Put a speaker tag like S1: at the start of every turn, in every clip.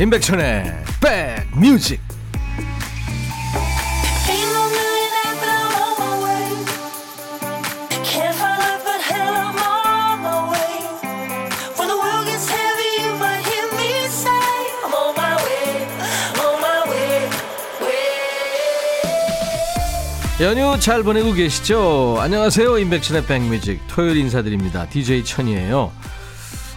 S1: 임백천의 백뮤직 연휴 잘 보내고 계시죠? 안녕하세요. 임백천의 백뮤직 토요일 인사드립니다. DJ 천이에요.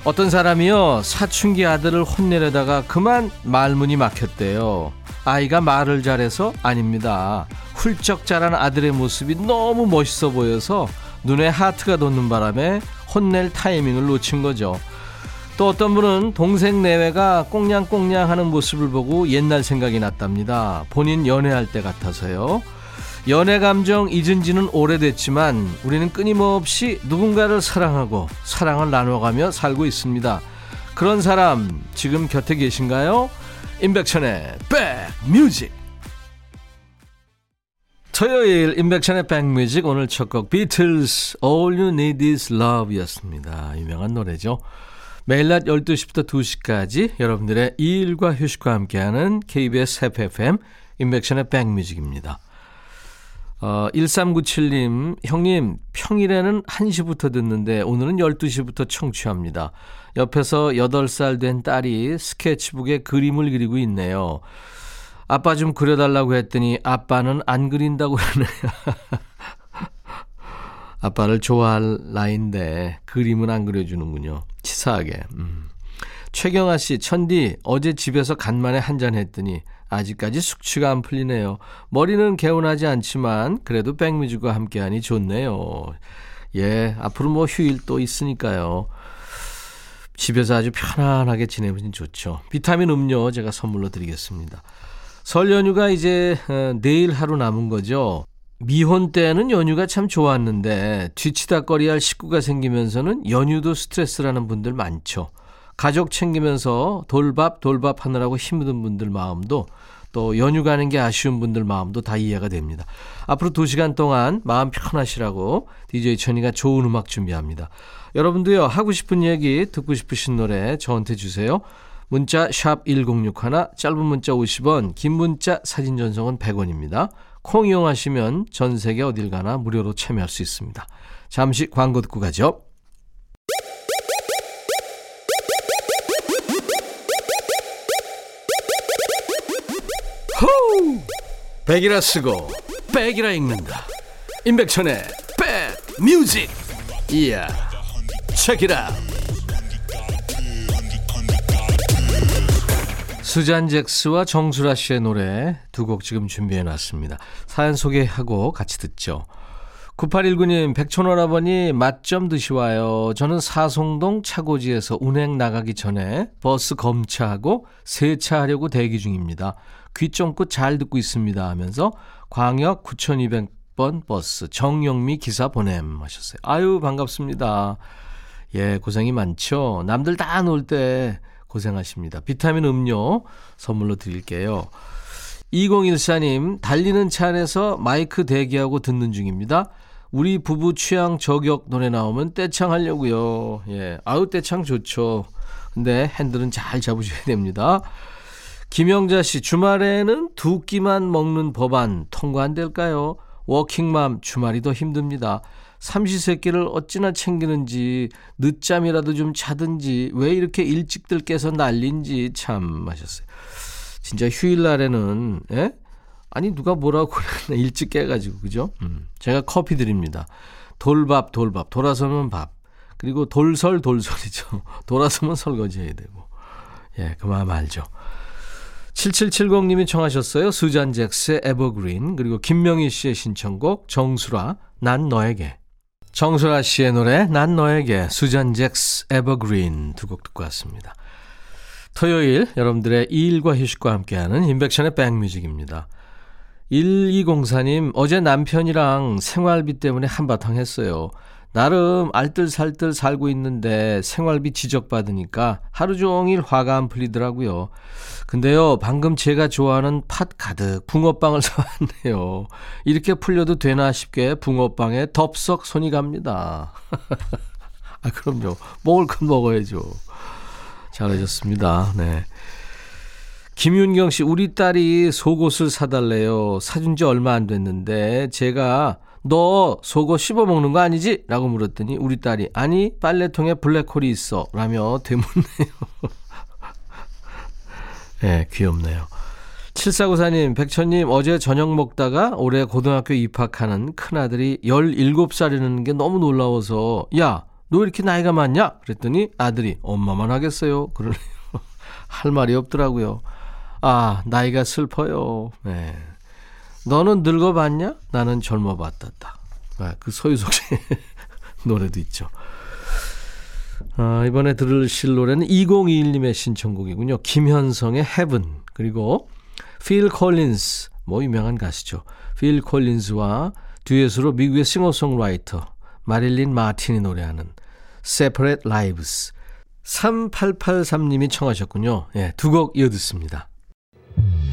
S1: 어떤 사람이요 사춘기 아들을 혼내려다가 그만 말문이 막혔대요. 아이가 말을 잘해서 아닙니다. 훌쩍 자란 아들의 모습이 너무 멋있어 보여서 눈에 하트가 돋는 바람에 혼낼 타이밍을 놓친 거죠. 또 어떤 분은 동생 내외가 꽁냥꽁냥 하는 모습을 보고 옛날 생각이 났답니다. 본인 연애할 때 같아서요. 연애 감정 잊은 지는 오래됐지만 우리는 끊임없이 누군가를 사랑하고 사랑을 나눠가며 살고 있습니다. 그런 사람 지금 곁에 계신가요? 임백천의 백뮤직 토요일 임백천의 백뮤직 오늘 첫 곡 비틀스 All You Need Is Love 였습니다. 유명한 노래죠. 매일 낮 12시부터 2시까지 여러분들의 일과 휴식과 함께하는 KBS FFM 임백천의 백뮤직입니다. 어, 1397님, 형님, 평일에는 1시부터 듣는데 오늘은 12시부터 청취합니다. 옆에서 8살 된 딸이 스케치북에 그림을 그리고 있네요. 아빠 좀 그려달라고 했더니 아빠는 안 그린다고 그러네요. 아빠를 좋아할 나이인데 그림은 안 그려주는군요. 치사하게. 음. 최경아 씨, 천디, 어제 집에서 간만에 한잔 했더니 아직까지 숙취가 안 풀리네요. 머리는 개운하지 않지만 그래도 백뮤직과 함께하니 좋네요. 예, 앞으로 뭐 휴일 또 있으니까요. 집에서 아주 편안하게 지내면 좋죠. 비타민 음료 제가 선물로 드리겠습니다. 설 연휴가 이제 어, 내일 하루 남은 거죠. 미혼 때는 연휴가 참 좋았는데 뒤치다거리 할 식구가 생기면서는 연휴도 스트레스라는 분들 많죠. 가족 챙기면서 돌밥 돌밥 하느라고 힘든 분들 마음도 또 연휴 가는 게 아쉬운 분들 마음도 다 이해가 됩니다. 앞으로 2시간 동안 마음 편하시라고 DJ 천이가 좋은 음악 준비합니다. 여러분도요 하고 싶은 얘기 듣고 싶으신 노래 저한테 주세요. 문자 샵 1061, 짧은 문자 50원, 긴 문자 사진 전송은 100원입니다. 콩 이용하시면 전 세계 어딜 가나 무료로 참여할 수 있습니다. 잠시 광고 듣고 가죠. 백이라 쓰고 백이라 읽는다. 임백천의 백 뮤직. 이야. 책이라. 수잔 잭스와 정수라 씨의 노래 두 곡 지금 준비해 놨습니다. 사연 소개하고 같이 듣죠. 9819님, 백천오라버니 맛좀 드시와요. 저는 사송동 차고지에서 운행 나가기 전에 버스 검차하고 세차하려고 대기 중입니다. 귀 쫑긋 잘 듣고 있습니다 하면서 광역 9200번 버스 정영미 기사 보냄 하셨어요. 아유, 반갑습니다. 예, 고생이 많죠. 남들 다 놀 때 고생하십니다. 비타민 음료 선물로 드릴게요. 2014님, 달리는 차 안에서 마이크 대기하고 듣는 중입니다. 우리 부부 취향 저격 노래 나오면 떼창 하려고요. 예. 아우, 떼창 좋죠. 근데 핸들은 잘 잡으셔야 됩니다. 김영자 씨, 주말에는 두 끼만 먹는 법안 통과 안 될까요? 워킹맘, 주말이 더 힘듭니다. 삼시세끼를 어찌나 챙기는지, 늦잠이라도 좀 자든지, 왜 이렇게 일찍들 깨서 난린지 참 하셨어요. 진짜 휴일날에는, 예? 아니, 누가 뭐라고 그랬나, 일찍 깨가지고, 그죠? 음. 제가 커피 드립니다. 돌밥, 돌밥, 돌아서면 밥. 그리고 돌설, 돌설이죠. 돌아서면 설거지 해야 되고. 예, 그 마음 알죠. 7770님이 청하셨어요. 수잔 잭스의 에버그린 그리고 김명희 씨의 신청곡 정수라 난 너에게 정수라 씨의 노래 난 너에게 수잔 잭스 에버그린 두 곡 듣고 왔습니다. 토요일 여러분들의 일과 휴식과 함께하는 인백션의 백뮤직입니다. 1204님 어제 남편이랑 생활비 때문에 한바탕 했어요. 나름 알뜰살뜰 살고 있는데 생활비 지적받으니까 하루 종일 화가 안 풀리더라고요. 근데요, 방금 제가 좋아하는 팥 가득 붕어빵을 사왔네요. 이렇게 풀려도 되나 싶게 붕어빵에 덥석 손이 갑니다. 아, 그럼요. 먹을 건 먹어야죠. 잘하셨습니다. 네. 김윤경 씨, 우리 딸이 속옷을 사달래요. 사준 지 얼마 안 됐는데, 제가 너 속옷 씹어 먹는 거 아니지? 라고 물었더니 우리 딸이 아니 빨래통에 블랙홀이 있어 라며 되묻네요. 네, 귀엽네요. 7494님, 백천님, 어제 저녁 먹다가 올해 고등학교 입학하는 큰아들이 17살이라는 게 너무 놀라워서, 야, 너 이렇게 나이가 많냐? 그랬더니 아들이 엄마만 하겠어요. 그러네요. 할 말이 없더라고요. 아, 나이가 슬퍼요. 네. 너는 늙어봤냐? 나는 젊어봤다 아, 그 소유석 씨 노래도 있죠. 아, 이번에 들으실 노래는 2021님의 신청곡이군요. 김현성의 Heaven 그리고 필 콜린스 뭐 유명한 가수죠. 필 콜린스와 듀엣으로 미국의 싱어송라이터 마릴린 마틴이 노래하는 Separate Lives 3883님이 청하셨군요. 예, 두 곡 이어듣습니다. 너의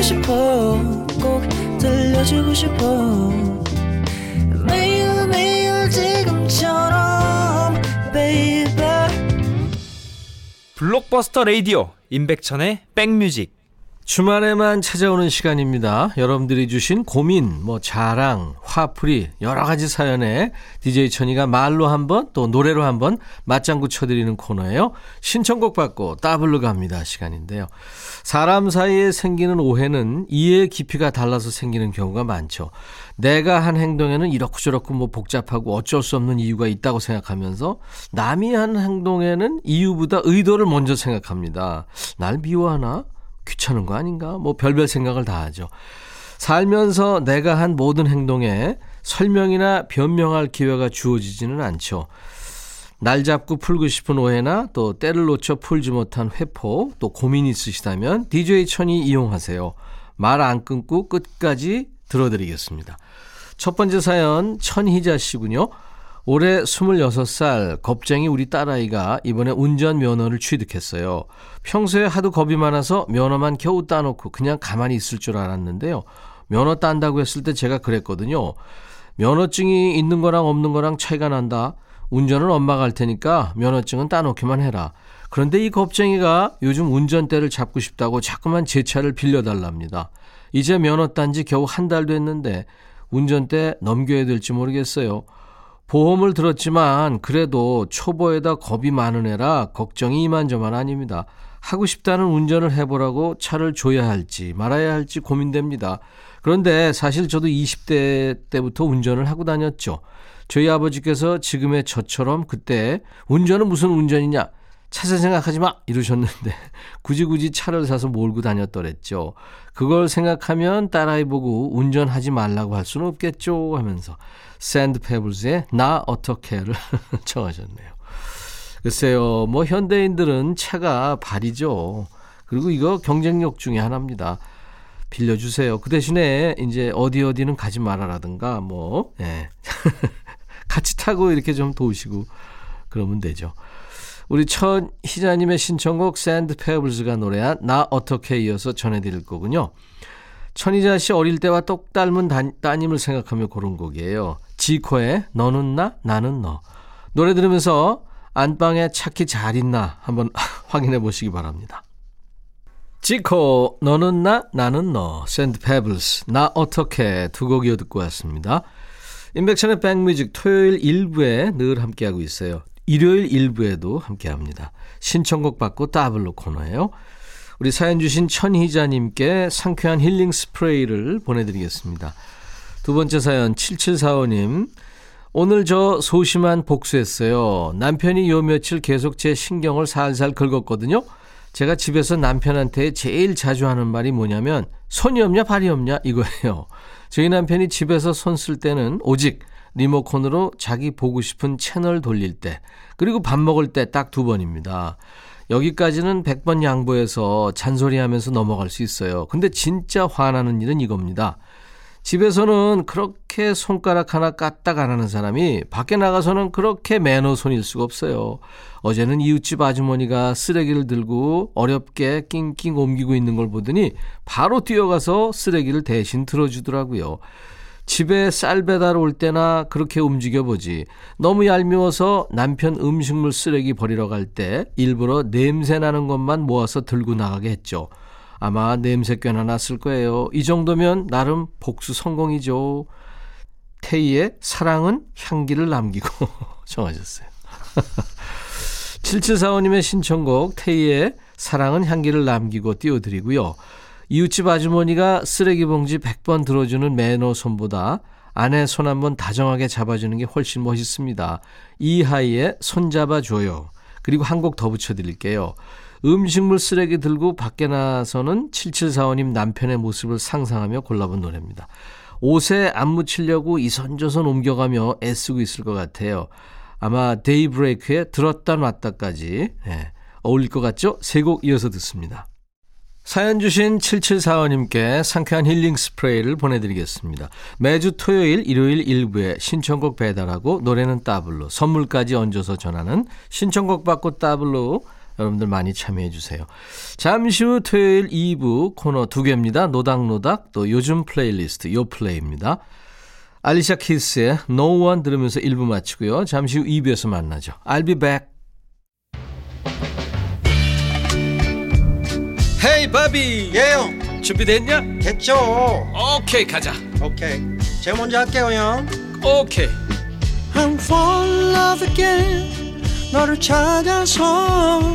S1: 속삭이고 싶어 꼭 들려주고 싶어 매일 매일 지금처럼 baby
S2: 블록버스터 레이디오 임백천의 백뮤직
S1: 주말에만 찾아오는 시간입니다. 여러분들이 주신 고민, 뭐 자랑, 화풀이 여러 가지 사연에 DJ 천이가 말로 한번 또 노래로 한번 맞장구 쳐드리는 코너예요. 신청곡 받고 따블로 갑니다 시간인데요. 사람 사이에 생기는 오해는 이해의 깊이가 달라서 생기는 경우가 많죠. 내가 한 행동에는 이렇고 저렇고 뭐 복잡하고 어쩔 수 없는 이유가 있다고 생각하면서 남이 한 행동에는 이유보다 의도를 먼저 생각합니다. 날 미워하나? 귀찮은 거 아닌가? 뭐 별별 생각을 다 하죠. 살면서 내가 한 모든 행동에 설명이나 변명할 기회가 주어지지는 않죠. 날 잡고 풀고 싶은 오해나 또 때를 놓쳐 풀지 못한 회포 또 고민 있으시다면 DJ 천이 이용하세요. 말 안 끊고 끝까지 들어드리겠습니다. 첫 번째 사연 천희자 씨군요. 올해 26살 겁쟁이 우리 딸아이가 이번에 운전 면허를 취득했어요. 평소에 하도 겁이 많아서 면허만 겨우 따놓고 그냥 가만히 있을 줄 알았는데요. 면허 딴다고 했을 때 제가 그랬거든요. 면허증이 있는 거랑 없는 거랑 차이가 난다. 운전은 엄마가 할 테니까 면허증은 따놓기만 해라. 그런데 이 겁쟁이가 요즘 운전대를 잡고 싶다고 자꾸만 제 차를 빌려달랍니다. 이제 면허 딴 지 겨우 한 달 됐는데 운전대 넘겨야 될지 모르겠어요. 보험을 들었지만 그래도 초보에다 겁이 많은 애라 걱정이 이만저만 아닙니다. 하고 싶다는 운전을 해보라고 차를 줘야 할지 말아야 할지 고민됩니다. 그런데 사실 저도 20대 때부터 운전을 하고 다녔죠. 저희 아버지께서 지금의 저처럼 그때 운전은 무슨 운전이냐 차세 생각하지 마 이러셨는데 굳이 굳이 차를 사서 몰고 다녔더랬죠. 그걸 생각하면 딸아이 보고 운전하지 말라고 할 수는 없겠죠 하면서 샌드페블즈의 나 어떻게를 청하셨네요. 글쎄요, 뭐 현대인들은 차가 발이죠. 그리고 이거 경쟁력 중에 하나입니다. 빌려주세요. 그 대신에 이제 어디 어디는 가지 말아라든가 뭐 예. 같이 타고 이렇게 좀 도우시고 그러면 되죠. 우리 천희자님의 신청곡 샌드 페블즈가 노래한 나 어떻게 이어서 전해드릴 거군요. 천희자 씨 어릴 때와 똑 닮은 따님을 생각하며 고른 곡이에요. 지코의 너는 나 나는 너 노래 들으면서 안방에 차키 잘 있나 한번 확인해 보시기 바랍니다. 지코 너는 나 나는 너 샌드 페블스 나 어떻게 두 곡 이어 듣고 왔습니다. 임백천의 백뮤직 토요일 1부에 늘 함께하고 있어요. 일요일 1부에도 함께합니다. 신청곡 받고 따블로 코너예요. 우리 사연 주신 천희자님께 상쾌한 힐링 스프레이를 보내드리겠습니다. 두 번째 사연 7745님. 오늘 저 소심한 복수했어요. 남편이 요 며칠 계속 제 신경을 살살 긁었거든요. 제가 집에서 남편한테 제일 자주 하는 말이 뭐냐면 손이 없냐 발이 없냐 이거예요. 저희 남편이 집에서 손 쓸 때는 오직 리모컨으로 자기 보고 싶은 채널 돌릴 때 그리고 밥 먹을 때 딱 두 번입니다. 여기까지는 100번 양보해서 잔소리하면서 넘어갈 수 있어요. 근데 진짜 화나는 일은 이겁니다. 집에서는 그렇게 손가락 하나 까딱 안 하는 사람이 밖에 나가서는 그렇게 매너손일 수가 없어요. 어제는 이웃집 아주머니가 쓰레기를 들고 어렵게 낑낑 옮기고 있는 걸 보더니 바로 뛰어가서 쓰레기를 대신 들어주더라고요. 집에 쌀 배달 올 때나 그렇게 움직여 보지. 너무 얄미워서 남편 음식물 쓰레기 버리러 갈 때 일부러 냄새 나는 것만 모아서 들고 나가게 했죠. 아마 냄새 꽤나 났을 거예요. 이 정도면 나름 복수 성공이죠. 태희의 사랑은 향기를 남기고 정하셨어요. 7745님의 신청곡 태희의 사랑은 향기를 남기고 띄워드리고요. 이웃집 아주머니가 쓰레기 봉지 100번 들어주는 매너 손보다 아내 손 한번 다정하게 잡아주는 게 훨씬 멋있습니다. 이하이의 손잡아줘요. 그리고 한 곡 더 붙여드릴게요. 음식물 쓰레기 들고 밖에 나서는 7745님 남편의 모습을 상상하며 골라본 노래입니다. 옷에 안 묻히려고 이선저선 옮겨가며 애쓰고 있을 것 같아요. 아마 데이브레이크에 들었다 놨다까지 네, 어울릴 것 같죠? 세 곡 이어서 듣습니다. 사연 주신 7745님께 상쾌한 힐링 스프레이를 보내드리겠습니다. 매주 토요일, 일요일 일부에 신청곡 배달하고 노래는 따블로 선물까지 얹어서 전하는 신청곡 받고 따블로 여러분들 많이 참여해 주세요. 잠시 후 토요일 2부 코너 두 개입니다. 노닥노닥 또 요즘 플레이리스트 요플레이입니다. 알리샤 키스의 No One 들으면서 1부 마치고요. 잠시 후 2부에서 만나죠. I'll be back. Hey Bobby
S3: yeah 형
S1: 준비됐냐?
S3: 됐죠
S1: 오케이 가자
S3: 오케이 제가 먼저 할게요 형
S1: 오케이
S3: I'm fall in love again 너를 찾아서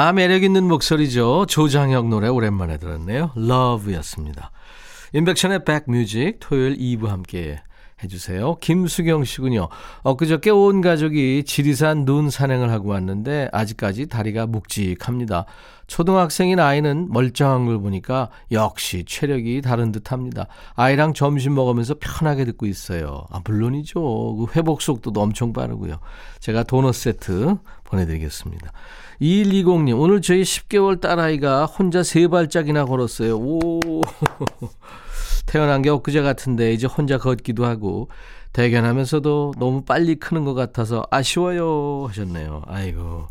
S1: 아 매력 있는 목소리죠 조장혁 노래 오랜만에 들었네요 Love였습니다 임백천의 백뮤직 토요일 2부 함께 해주세요. 김수경 씨군요. 엊그저께 온 가족이 지리산 눈 산행을 하고 왔는데 아직까지 다리가 묵직합니다. 초등학생인 아이는 멀쩡한 걸 보니까 역시 체력이 다른 듯 합니다. 아이랑 점심 먹으면서 편하게 듣고 있어요. 아, 물론이죠. 그 회복 속도도 엄청 빠르고요. 제가 도넛 세트 보내드리겠습니다. 2120님, 오늘 저희 10개월 딸아이가 혼자 세 발짝이나 걸었어요. 오. 태어난 게 엊그제 같은데 이제 혼자 걷기도 하고 대견하면서도 너무 빨리 크는 것 같아서 아쉬워요 하셨네요. 아이고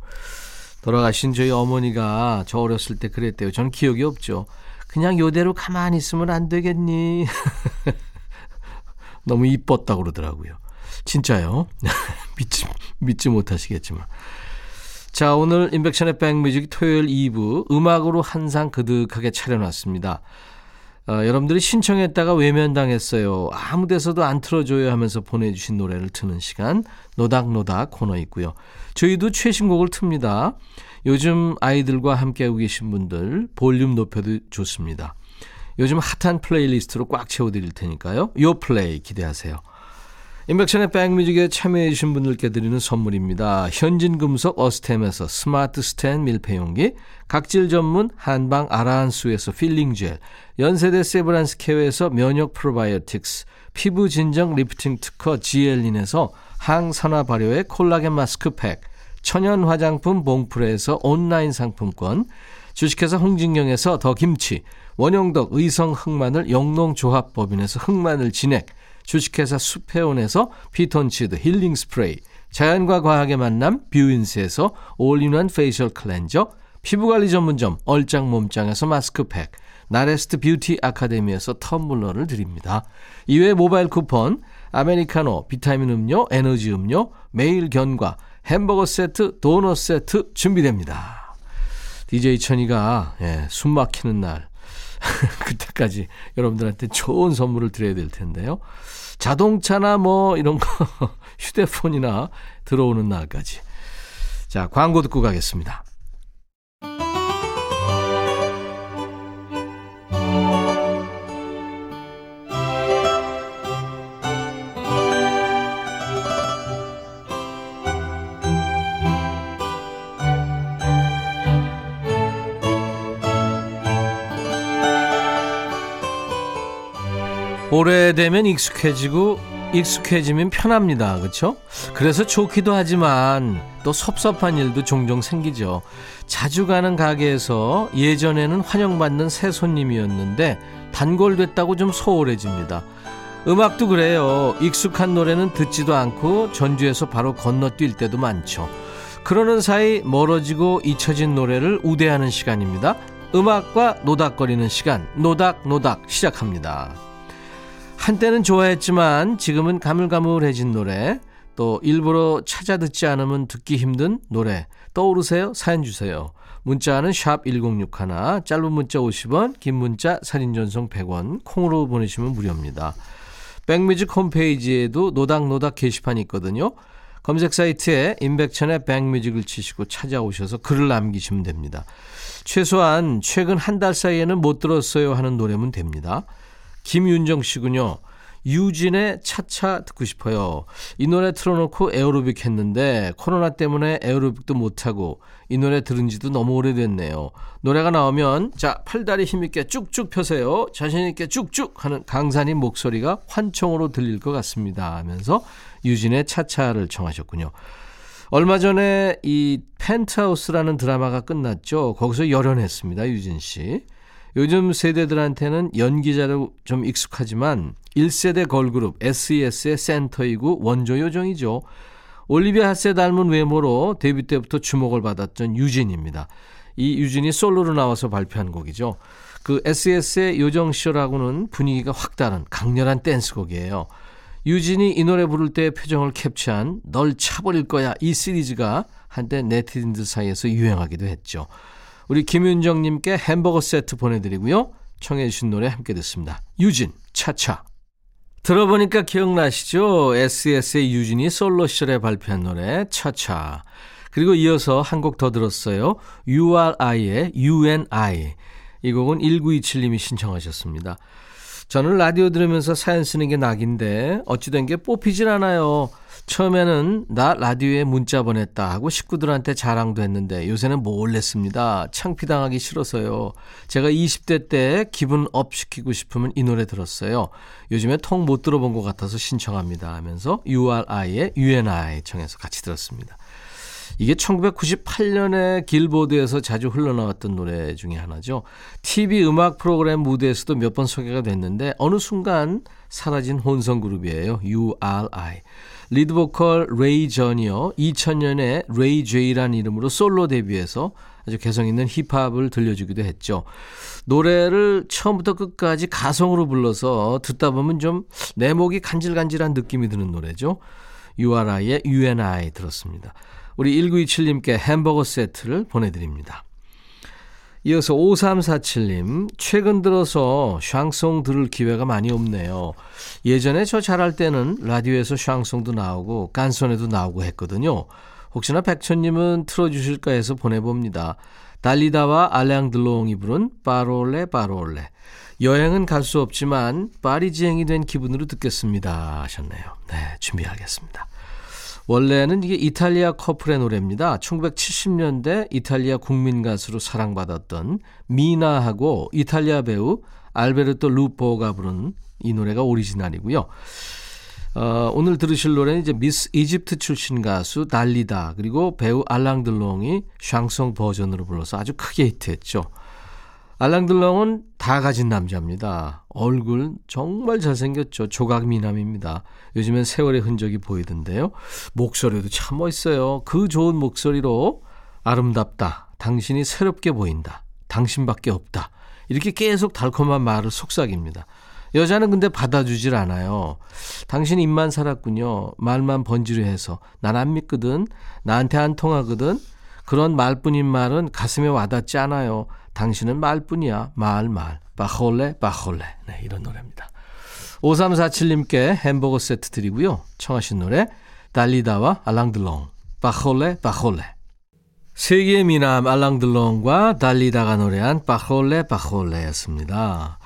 S1: 돌아가신 저희 어머니가 저 어렸을 때 그랬대요. 전 기억이 없죠. 그냥 요대로 가만히 있으면 안 되겠니? 너무 이뻤다 그러더라고요. 진짜요? 믿지, 믿지 못하시겠지만. 자, 오늘 인백션의 백뮤직 토요일 2부 음악으로 한상 그득하게 차려놨습니다. 어, 여러분들이 신청했다가 외면당했어요. 아무 데서도 안 틀어줘요 하면서 보내주신 노래를 트는 시간 노닥노닥 코너 있고요. 저희도 최신곡을 틉니다. 요즘 아이들과 함께하고 계신 분들 볼륨 높여도 좋습니다. 요즘 핫한 플레이리스트로 꽉 채워드릴 테니까요. 요 플레이 기대하세요. 임백천의 백뮤직에 참여해주신 분들께 드리는 선물입니다. 현진금속 어스템에서 스마트 스탠 밀폐용기, 각질 전문 한방 아라한수에서 필링젤, 연세대 세브란스 케어에서 면역 프로바이오틱스, 피부 진정 리프팅 특허 지엘린에서 항산화 발효의 콜라겐 마스크팩, 천연 화장품 봉프레에서 온라인 상품권, 주식회사 홍진경에서 더 김치, 원형덕 의성 흑마늘 영농조합법인에서 흑마늘 진액, 주식회사 수페온에서 피톤치드 힐링 스프레이, 자연과 과학의 만남 뷰인스에서 all-in-one facial cleanser, 피부관리 전문점 얼짱 몸짱에서 마스크팩, 나레스트 뷰티 아카데미에서 텀블러를 드립니다. 이외에 모바일 쿠폰, 아메리카노, 비타민 음료, 에너지 음료, 매일 견과, 햄버거 세트, 도넛 세트 준비됩니다. DJ 천이가 예, 숨 막히는 날 그때까지 여러분들한테 좋은 선물을 드려야 될 텐데요. 자동차나 뭐 이런 거 오 래되면 익숙해지고 익숙해지면 편합니다. 그렇죠? 그래서 좋기도 하지만 또 섭섭한 일도 종종 생기죠. 자주 가는 가게에서 예전에는 환영받는 새 손님이었는데 단골됐다고 좀 소홀해집니다. 음악도 그래요. 익숙한 노래는 듣지도 않고 전주에서 바로 건너뛸 때도 많죠. 그러는 사이 멀어지고 잊혀진 노래를 우대하는 시간입니다. 음악과 노닥거리는 시간, 노닥노닥 시작합니다. 한때는 좋아했지만 지금은 가물가물해진 노래, 또 일부러 찾아 듣지 않으면 듣기 힘든 노래 떠오르세요? 사연 주세요. 문자는 샵 1061, 짧은 문자 50원, 긴 문자 사진 전송 100원, 콩으로 보내시면 무료입니다. 백뮤직 홈페이지에도 노닥노닥 게시판이 있거든요. 검색 사이트에 임백천의 백뮤직을 치시고 찾아오셔서 글을 남기시면 됩니다. 최소한 최근 한 달 사이에는 못 들었어요 하는 노래면 됩니다. 김윤정 씨군요. 유진의 차차 듣고 싶어요. 이 노래 틀어놓고 에어로빅 했는데 코로나 때문에 에어로빅도 못하고 이 노래 들은 지도 너무 오래됐네요. 노래가 나오면 자 팔다리 힘있게 쭉쭉 펴세요. 자신있게 쭉쭉 하는 강산님 목소리가 환청으로 들릴 것 같습니다 하면서 유진의 차차를 청하셨군요. 얼마 전에 이 펜트하우스라는 드라마가 끝났죠. 거기서 열연했습니다. 유진 씨. 요즘 세대들한테는 연기자로 좀 익숙하지만 1세대 걸그룹 SES의 센터이고 원조 요정이죠. 올리비아 핫세 닮은 외모로 데뷔 때부터 주목을 받았던 유진입니다. 이 유진이 솔로로 나와서 발표한 곡이죠. 그 SES의 요정쇼라고는 분위기가 확 다른 강렬한 댄스곡이에요. 유진이 이 노래 부를 때의 표정을 캡처한 널 차버릴 거야 이 시리즈가 한때 네티즌들 사이에서 유행하기도 했죠. 우리 김윤정님께 햄버거 세트 보내드리고요. 청해주신 노래 함께 듣습니다. 유진, 차차. 들어보니까 기억나시죠? SES의 유진이 솔로 시절에 발표한 노래, 차차. 그리고 이어서 한 곡 더 들었어요. URI의 UNI. 이 곡은 1927님이 신청하셨습니다. 저는 라디오 들으면서 사연 쓰는 게 낙인데 어찌된 게 뽑히질 않아요. 처음에는 나 라디오에 문자 보냈다 하고 식구들한테 자랑도 했는데 요새는 몰래 씁니다. 창피당하기 싫어서요. 제가 20대 때 기분 up 시키고 싶으면 이 노래 들었어요. 요즘에 통 못 들어본 것 같아서 신청합니다 하면서 URI의 UNI 청해서 같이 들었습니다. 이게 1998년에 길보드에서 자주 흘러나왔던 노래 중에 하나죠. TV 음악 프로그램 무대에서도 몇 번 소개가 됐는데 어느 순간 사라진 혼성 그룹이에요. URI. 리드 보컬 레이 전이요. 2000년에 레이 제이라는 이름으로 솔로 데뷔해서 아주 개성 있는 힙합을 들려주기도 했죠. 노래를 처음부터 끝까지 가성으로 불러서 듣다 보면 좀 내 목이 간질간질한 느낌이 드는 노래죠. URI의 UNI 들었습니다. 우리 1927님께 햄버거 세트를 보내드립니다. 이어서 5347님, 최근 들어서 샹송 들을 기회가 많이 없네요. 예전에 저 잘할 때는 라디오에서 샹송도 나오고 깐손에도 나오고 했거든요. 혹시나 백천님은 틀어주실까 해서 보내봅니다. 달리다와 알랭들롱이 부른 빠롤레 빠롤레. 여행은 갈 수 없지만 파리지행이 된 기분으로 듣겠습니다 하셨네요. 네, 준비하겠습니다. 원래는 이게 이탈리아 커플의 노래입니다. 1970년대 이탈리아 국민 가수로 사랑받았던 미나하고 이탈리아 배우 알베르토 루포가 부른 이 노래가 오리지널이고요. 어, 오늘 들으실 노래는 이제 미스 이집트 출신 가수 달리다 그리고 배우 알랑들롱이 샹송 버전으로 불러서 아주 크게 히트했죠. 알랑들롱은 다 가진 남자입니다. 얼굴 정말 잘생겼죠. 조각 미남입니다. 요즘엔 세월의 흔적이 보이던데요. 목소리도 참 멋있어요. 그 좋은 목소리로 아름답다. 당신이 새롭게 보인다. 당신밖에 없다. 이렇게 계속 달콤한 말을 속삭입니다. 여자는 근데 받아주질 않아요. 당신 입만 살았군요. 말만 번지르 해서. 난 안 믿거든. 나한테 안 통하거든. 그런 말뿐인 말은 가슴에 와닿지 않아요. 당신은 말뿐이야. 말, 말. 바홀레, 바홀레. 네, 이런 노래입니다. 5347님께 햄버거 세트 드리고요. 청하신 노래, 달리다와 알랑들롱. 바홀레, 바홀레. 세계의 미남 알랑들롱과 달리다가 노래한 바홀레, 바홀레였습니다.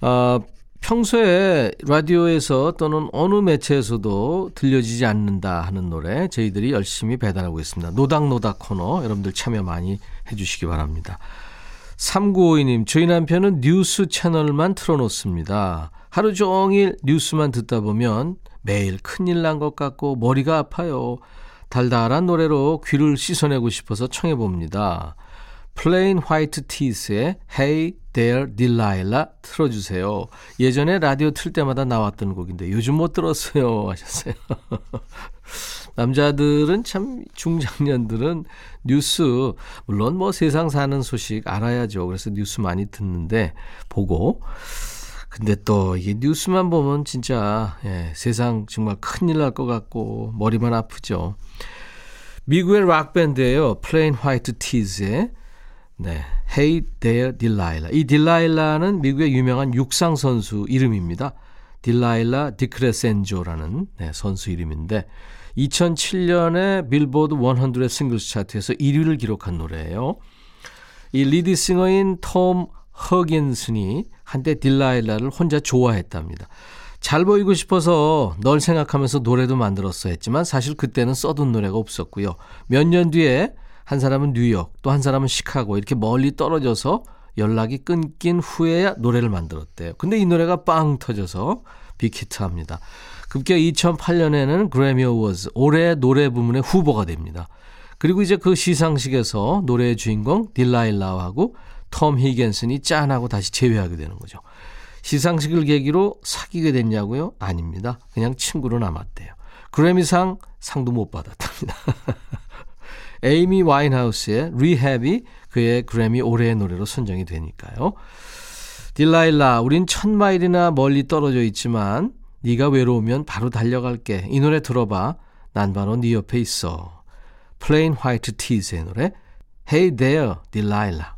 S1: 어, 평소에 라디오에서 또는 어느 매체에서도 들려지지 않는다 하는 노래 저희들이 열심히 배달하고 있습니다. 노닥노닥 코너 여러분들 참여 많이 해주시기 바랍니다. 3952님, 저희 남편은 뉴스 채널만 틀어놓습니다. 하루 종일 뉴스만 듣다 보면 매일 큰일 난 것 같고 머리가 아파요. 달달한 노래로 귀를 씻어내고 싶어서 청해봅니다. 플레인 화이트 티스의 Hey There Delilah 틀어주세요. 예전에 라디오 틀 때마다 나왔던 곡인데 요즘 못 들었어요 하셨어요. 남자들은 참 중장년들은 뉴스 물론 뭐 세상 사는 소식 알아야죠. 그래서 뉴스 많이 듣는데 보고 근데 또 이게 뉴스만 보면 진짜 예, 세상 정말 큰일 날 것 같고 머리만 아프죠. 미국의 락 밴드예요. 플레인 화이트 티즈의 네, Hey There Delilah. 이 딜라일라는 미국의 유명한 육상 선수 이름입니다. 딜라일라 디크레센조라는 네, 선수 이름인데 2007년에 빌보드 100 싱글스 차트에서 1위를 기록한 노래예요. 이 리드 싱어인 톰 허긴슨이 한때 딜라일라를 혼자 좋아했답니다. 잘 보이고 싶어서 널 생각하면서 노래도 만들었어 했지만 사실 그때는 써둔 노래가 없었고요. 몇 년 뒤에 한 사람은 뉴욕, 또 한 사람은 시카고 이렇게 멀리 떨어져서 연락이 끊긴 후에야 노래를 만들었대요. 근데 이 노래가 빵 터져서 빅히트합니다. 급기야 2008년에는 그래미 어워즈 올해 노래 부문의 후보가 됩니다. 그리고 이제 그 시상식에서 노래의 주인공 딜라일라하고 톰 히겐슨이 짠하고 다시 재회하게 되는 거죠. 시상식을 계기로 사귀게 됐냐고요? 아닙니다. 그냥 친구로 남았대요. 그래미상 상도 못 받았답니다. 에이미 와인하우스의 리헵이 그의 그래미 올해의 노래로 선정이 되니까요. 딜라일라, 우린 천 마일이나 멀리 떨어져 있지만 네가 외로우면 바로 달려갈게. 이 노래 들어봐. 난 바로 네 옆에 있어. 플레인 화이트 티즈의 노래 Hey There, Delilah.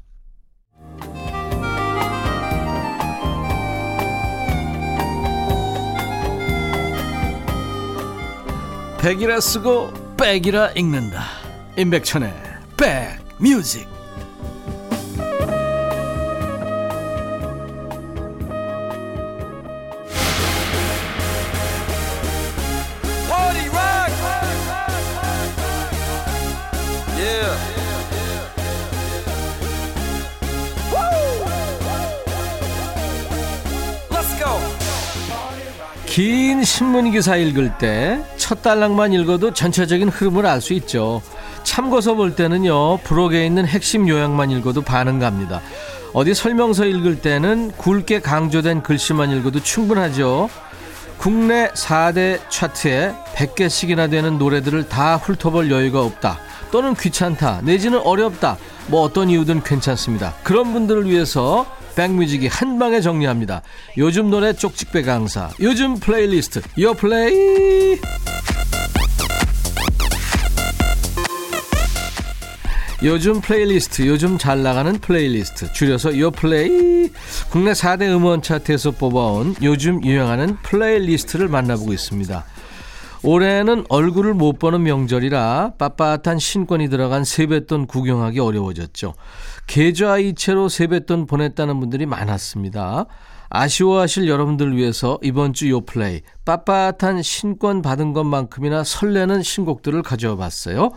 S1: 백이라 쓰고 백이라 읽는다. 임백천의 백뮤직. 긴 신문 기사 읽을 때첫 달락만 읽어도 전체적인 흐름을 알 수 있죠. 참고서 볼 때는요, 브록에 있는 핵심 요약만 읽어도 반응 갑니다. 어디 설명서 읽을 때는 굵게 강조된 글씨만 읽어도 충분하죠. 국내 4대 차트에 100개씩이나 되는 노래들을 다 훑어볼 여유가 없다. 또는 귀찮다. 내지는 어렵다. 뭐 어떤 이유든 괜찮습니다. 그런 분들을 위해서 백뮤직이 한 방에 정리합니다. 요즘 노래 쪽집배 강사, 요즘 플레이리스트, 요 플레이. 요즘 플레이리스트, 요즘 잘 나가는 플레이리스트, 줄여서 요 플레이. 국내 4대 음원 차트에서 뽑아온 요즘 유행하는 플레이리스트를 만나보고 있습니다. 올해는 얼굴을 못 보는 명절이라 빳빳한 신권이 들어간 세뱃돈 구경하기 어려워졌죠. 계좌이체로 세뱃돈 보냈다는 분들이 많았습니다. 아쉬워하실 여러분들 위해서 이번 주 요플레이 빳빳한 신권 받은 것만큼이나 설레는 신곡들을 가져와 봤어요.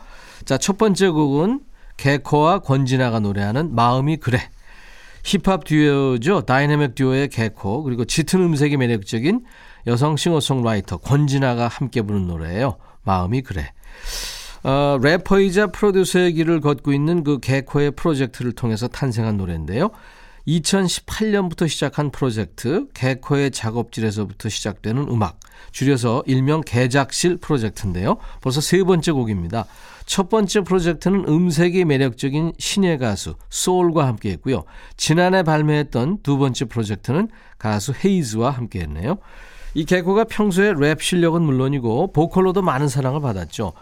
S1: 자, 첫 번째 곡은 개코와 권진아가 노래하는 마음이 그래. 힙합 듀오죠. 다이내믹 듀오의 개코 그리고 짙은 음색이 매력적인 여성 싱어송라이터 권진아가 함께 부른 노래예요. 마음이 그래. 어, 래퍼이자 프로듀서의 길을 걷고 있는 그 개코의 프로젝트를 통해서 탄생한 노래인데요. 2018년부터 시작한 프로젝트 개코의 작업실에서부터 시작되는 음악 줄여서 일명 개작실 프로젝트인데요. 벌써 세 번째 곡입니다. 첫 번째 프로젝트는 음색이 매력적인 신예 가수 소울과 함께 했고요. 지난해 발매했던 두 번째 프로젝트는 가수 헤이즈와 함께 했네요. 이 개코가 평소에 랩 실력은 물론이고 보컬로도 많은 사랑을 받았죠.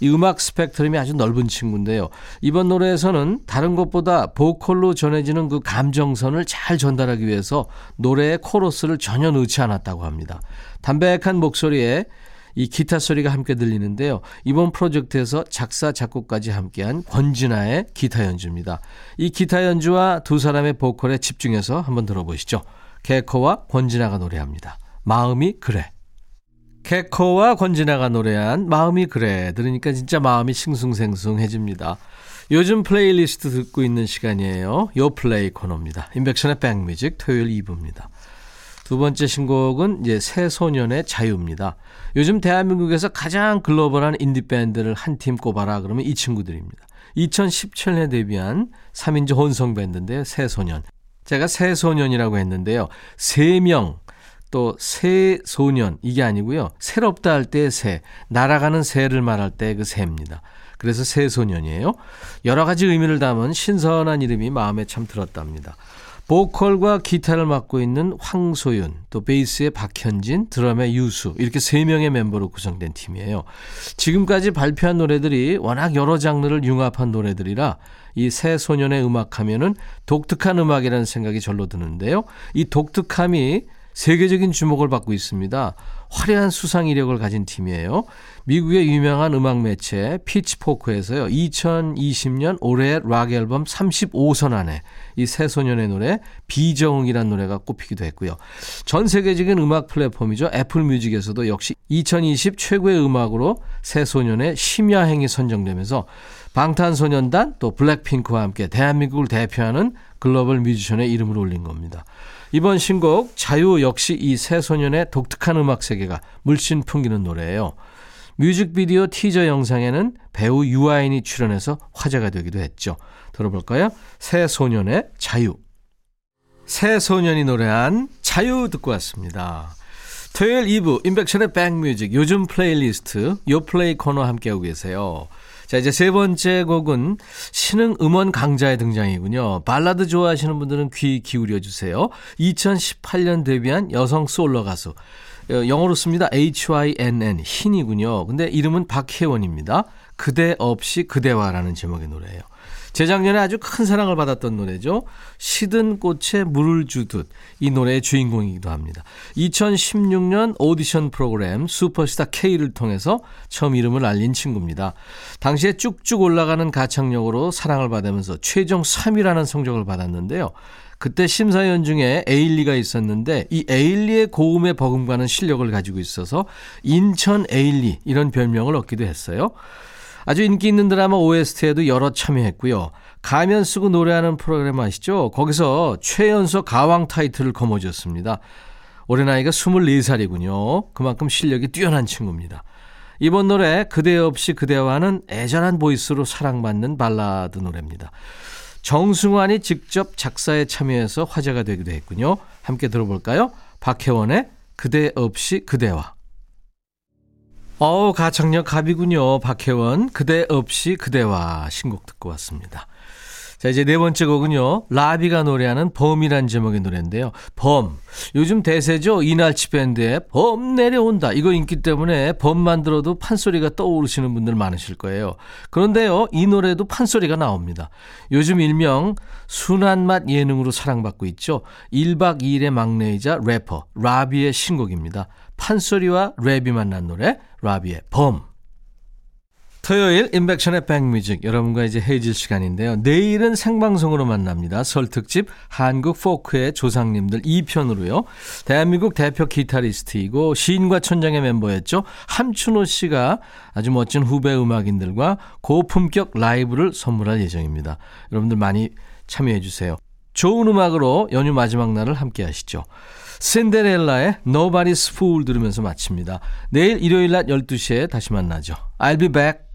S1: 이 음악 스펙트럼이 아주 넓은 친구인데요. 이번 노래에서는 다른 것보다 보컬로 전해지는 그 감정선을 잘 전달하기 위해서 노래의 코러스를 전혀 넣지 않았다고 합니다. 담백한 목소리에 이 기타 소리가 함께 들리는데요. 이번 프로젝트에서 작사, 작곡까지 함께한 권진아의 기타 연주입니다. 이 기타 연주와 두 사람의 보컬에 집중해서 한번 들어보시죠. 개코와 권진아가 노래합니다. 마음이 그래. 개코와 권진아가 노래한 마음이 그래. 들으니까 진짜 마음이 싱숭생숭해집니다. 요즘 플레이리스트 듣고 있는 시간이에요. 요 플레이 코너입니다. 인백션의 백뮤직 토요일 2부입니다. 두 번째 신곡은 이제 새소년의 자유입니다. 요즘 대한민국에서 가장 글로벌한 인디밴드를 한 팀 꼽아라 그러면 이 친구들입니다. 2017년에 데뷔한 3인조 혼성 밴드인데요. 새소년. 제가 새소년이라고 했는데요. 세명 또 새 소년 이게 아니고요. 새롭다 할 때 새, 날아가는 새를 말할 때 그 새입니다. 그래서 새 소년이에요. 여러 가지 의미를 담은 신선한 이름이 마음에 참 들었답니다. 보컬과 기타를 맡고 있는 황소윤, 또 베이스의 박현진, 드럼의 유수 이렇게 세 명의 멤버로 구성된 팀이에요. 지금까지 발표한 노래들이 워낙 여러 장르를 융합한 노래들이라 이 새 소년의 음악하면은 독특한 음악이라는 생각이 절로 드는데요. 이 독특함이 세계적인 주목을 받고 있습니다. 화려한 수상 이력을 가진 팀이에요. 미국의 유명한 음악 매체 피치포크에서요. 2020년 올해의 락 앨범 35선 안에 이 새소년의 노래 비정이라는 노래가 꼽히기도 했고요. 전 세계적인 음악 플랫폼이죠. 애플 뮤직에서도 역시 2020 최고의 음악으로 새소년의 심야행이 선정되면서 방탄소년단 또 블랙핑크와 함께 대한민국을 대표하는 글로벌 뮤지션의 이름을 올린 겁니다. 이번 신곡 자유 역시 이 새소년의 독특한 음악 세계가 물씬 풍기는 노래예요. 뮤직비디오 티저 영상에는 배우 유아인이 출연해서 화제가 되기도 했죠. 들어볼까요? 새 소년의 자유. 새 소년이 노래한 자유 듣고 왔습니다. 토요일 2부 인백션의 백뮤직 요즘 플레이리스트 요플레이 코너 함께하고 계세요. 자, 이제 세 번째 곡은 신흥 음원 강자의 등장이군요. 발라드 좋아하시는 분들은 귀 기울여 주세요. 2018년 데뷔한 여성 솔로 가수. 어, 영어로 씁니다. H-Y-N-N. 흰이군요. 근데 이름은 박혜원입니다. 그대 없이 그대와라는 제목의 노래예요. 재작년에 아주 큰 사랑을 받았던 노래죠. 시든 꽃에 물을 주듯 이 노래의 주인공이기도 합니다. 2016년 오디션 프로그램 슈퍼스타 K를 통해서 처음 이름을 알린 친구입니다. 당시에 쭉쭉 올라가는 가창력으로 사랑을 받으면서 최종 3위라는 성적을 받았는데요. 그때 심사위원 중에 에일리가 있었는데 이 에일리의 고음에 버금가는 실력을 가지고 있어서 인천 에일리 이런 별명을 얻기도 했어요. 아주 인기 있는 드라마 OST에도 여러 참여했고요. 가면 쓰고 노래하는 프로그램 아시죠? 거기서 최연소 가왕 타이틀을 거머쥐었습니다. 올해 나이가 24살이군요. 그만큼 실력이 뛰어난 친구입니다. 이번 노래 그대 없이 그대와는 애절한 보이스로 사랑받는 발라드 노래입니다. 정승환이 직접 작사에 참여해서 화제가 되기도 했군요. 함께 들어볼까요? 박혜원의 그대 없이 그대와 어우, 가창력 갑이군요. 박혜원, 그대 없이 그대와 신곡 듣고 왔습니다. 자, 이제 네 번째 곡은요. 라비가 노래하는 범이란 제목의 노래인데요. 범. 요즘 대세죠. 이날치 밴드의 범 내려온다. 이거 인기 때문에 범만 들어도 판소리가 떠오르시는 분들 많으실 거예요. 그런데요. 이 노래도 판소리가 나옵니다. 요즘 일명 순한 맛 예능으로 사랑받고 있죠. 1박 2일의 막내이자 래퍼 라비의 신곡입니다. 판소리와 랩이 만난 노래 라비의 범. 토요일 인백션의 백뮤직 여러분과 이제 헤어질 시간인데요. 내일은 생방송으로 만납니다. 설 특집 한국 포크의 조상님들 2편으로요. 대한민국 대표 기타리스트이고 시인과 천장의 멤버였죠. 함춘호 씨가 아주 멋진 후배 음악인들과 고품격 라이브를 선물할 예정입니다. 여러분들 많이 참여해 주세요. 좋은 음악으로 연휴 마지막 날을 함께 하시죠. 신데렐라의 Nobody's Fool 들으면서 마칩니다. 내일 일요일 낮 12시에 다시 만나죠. I'll be back.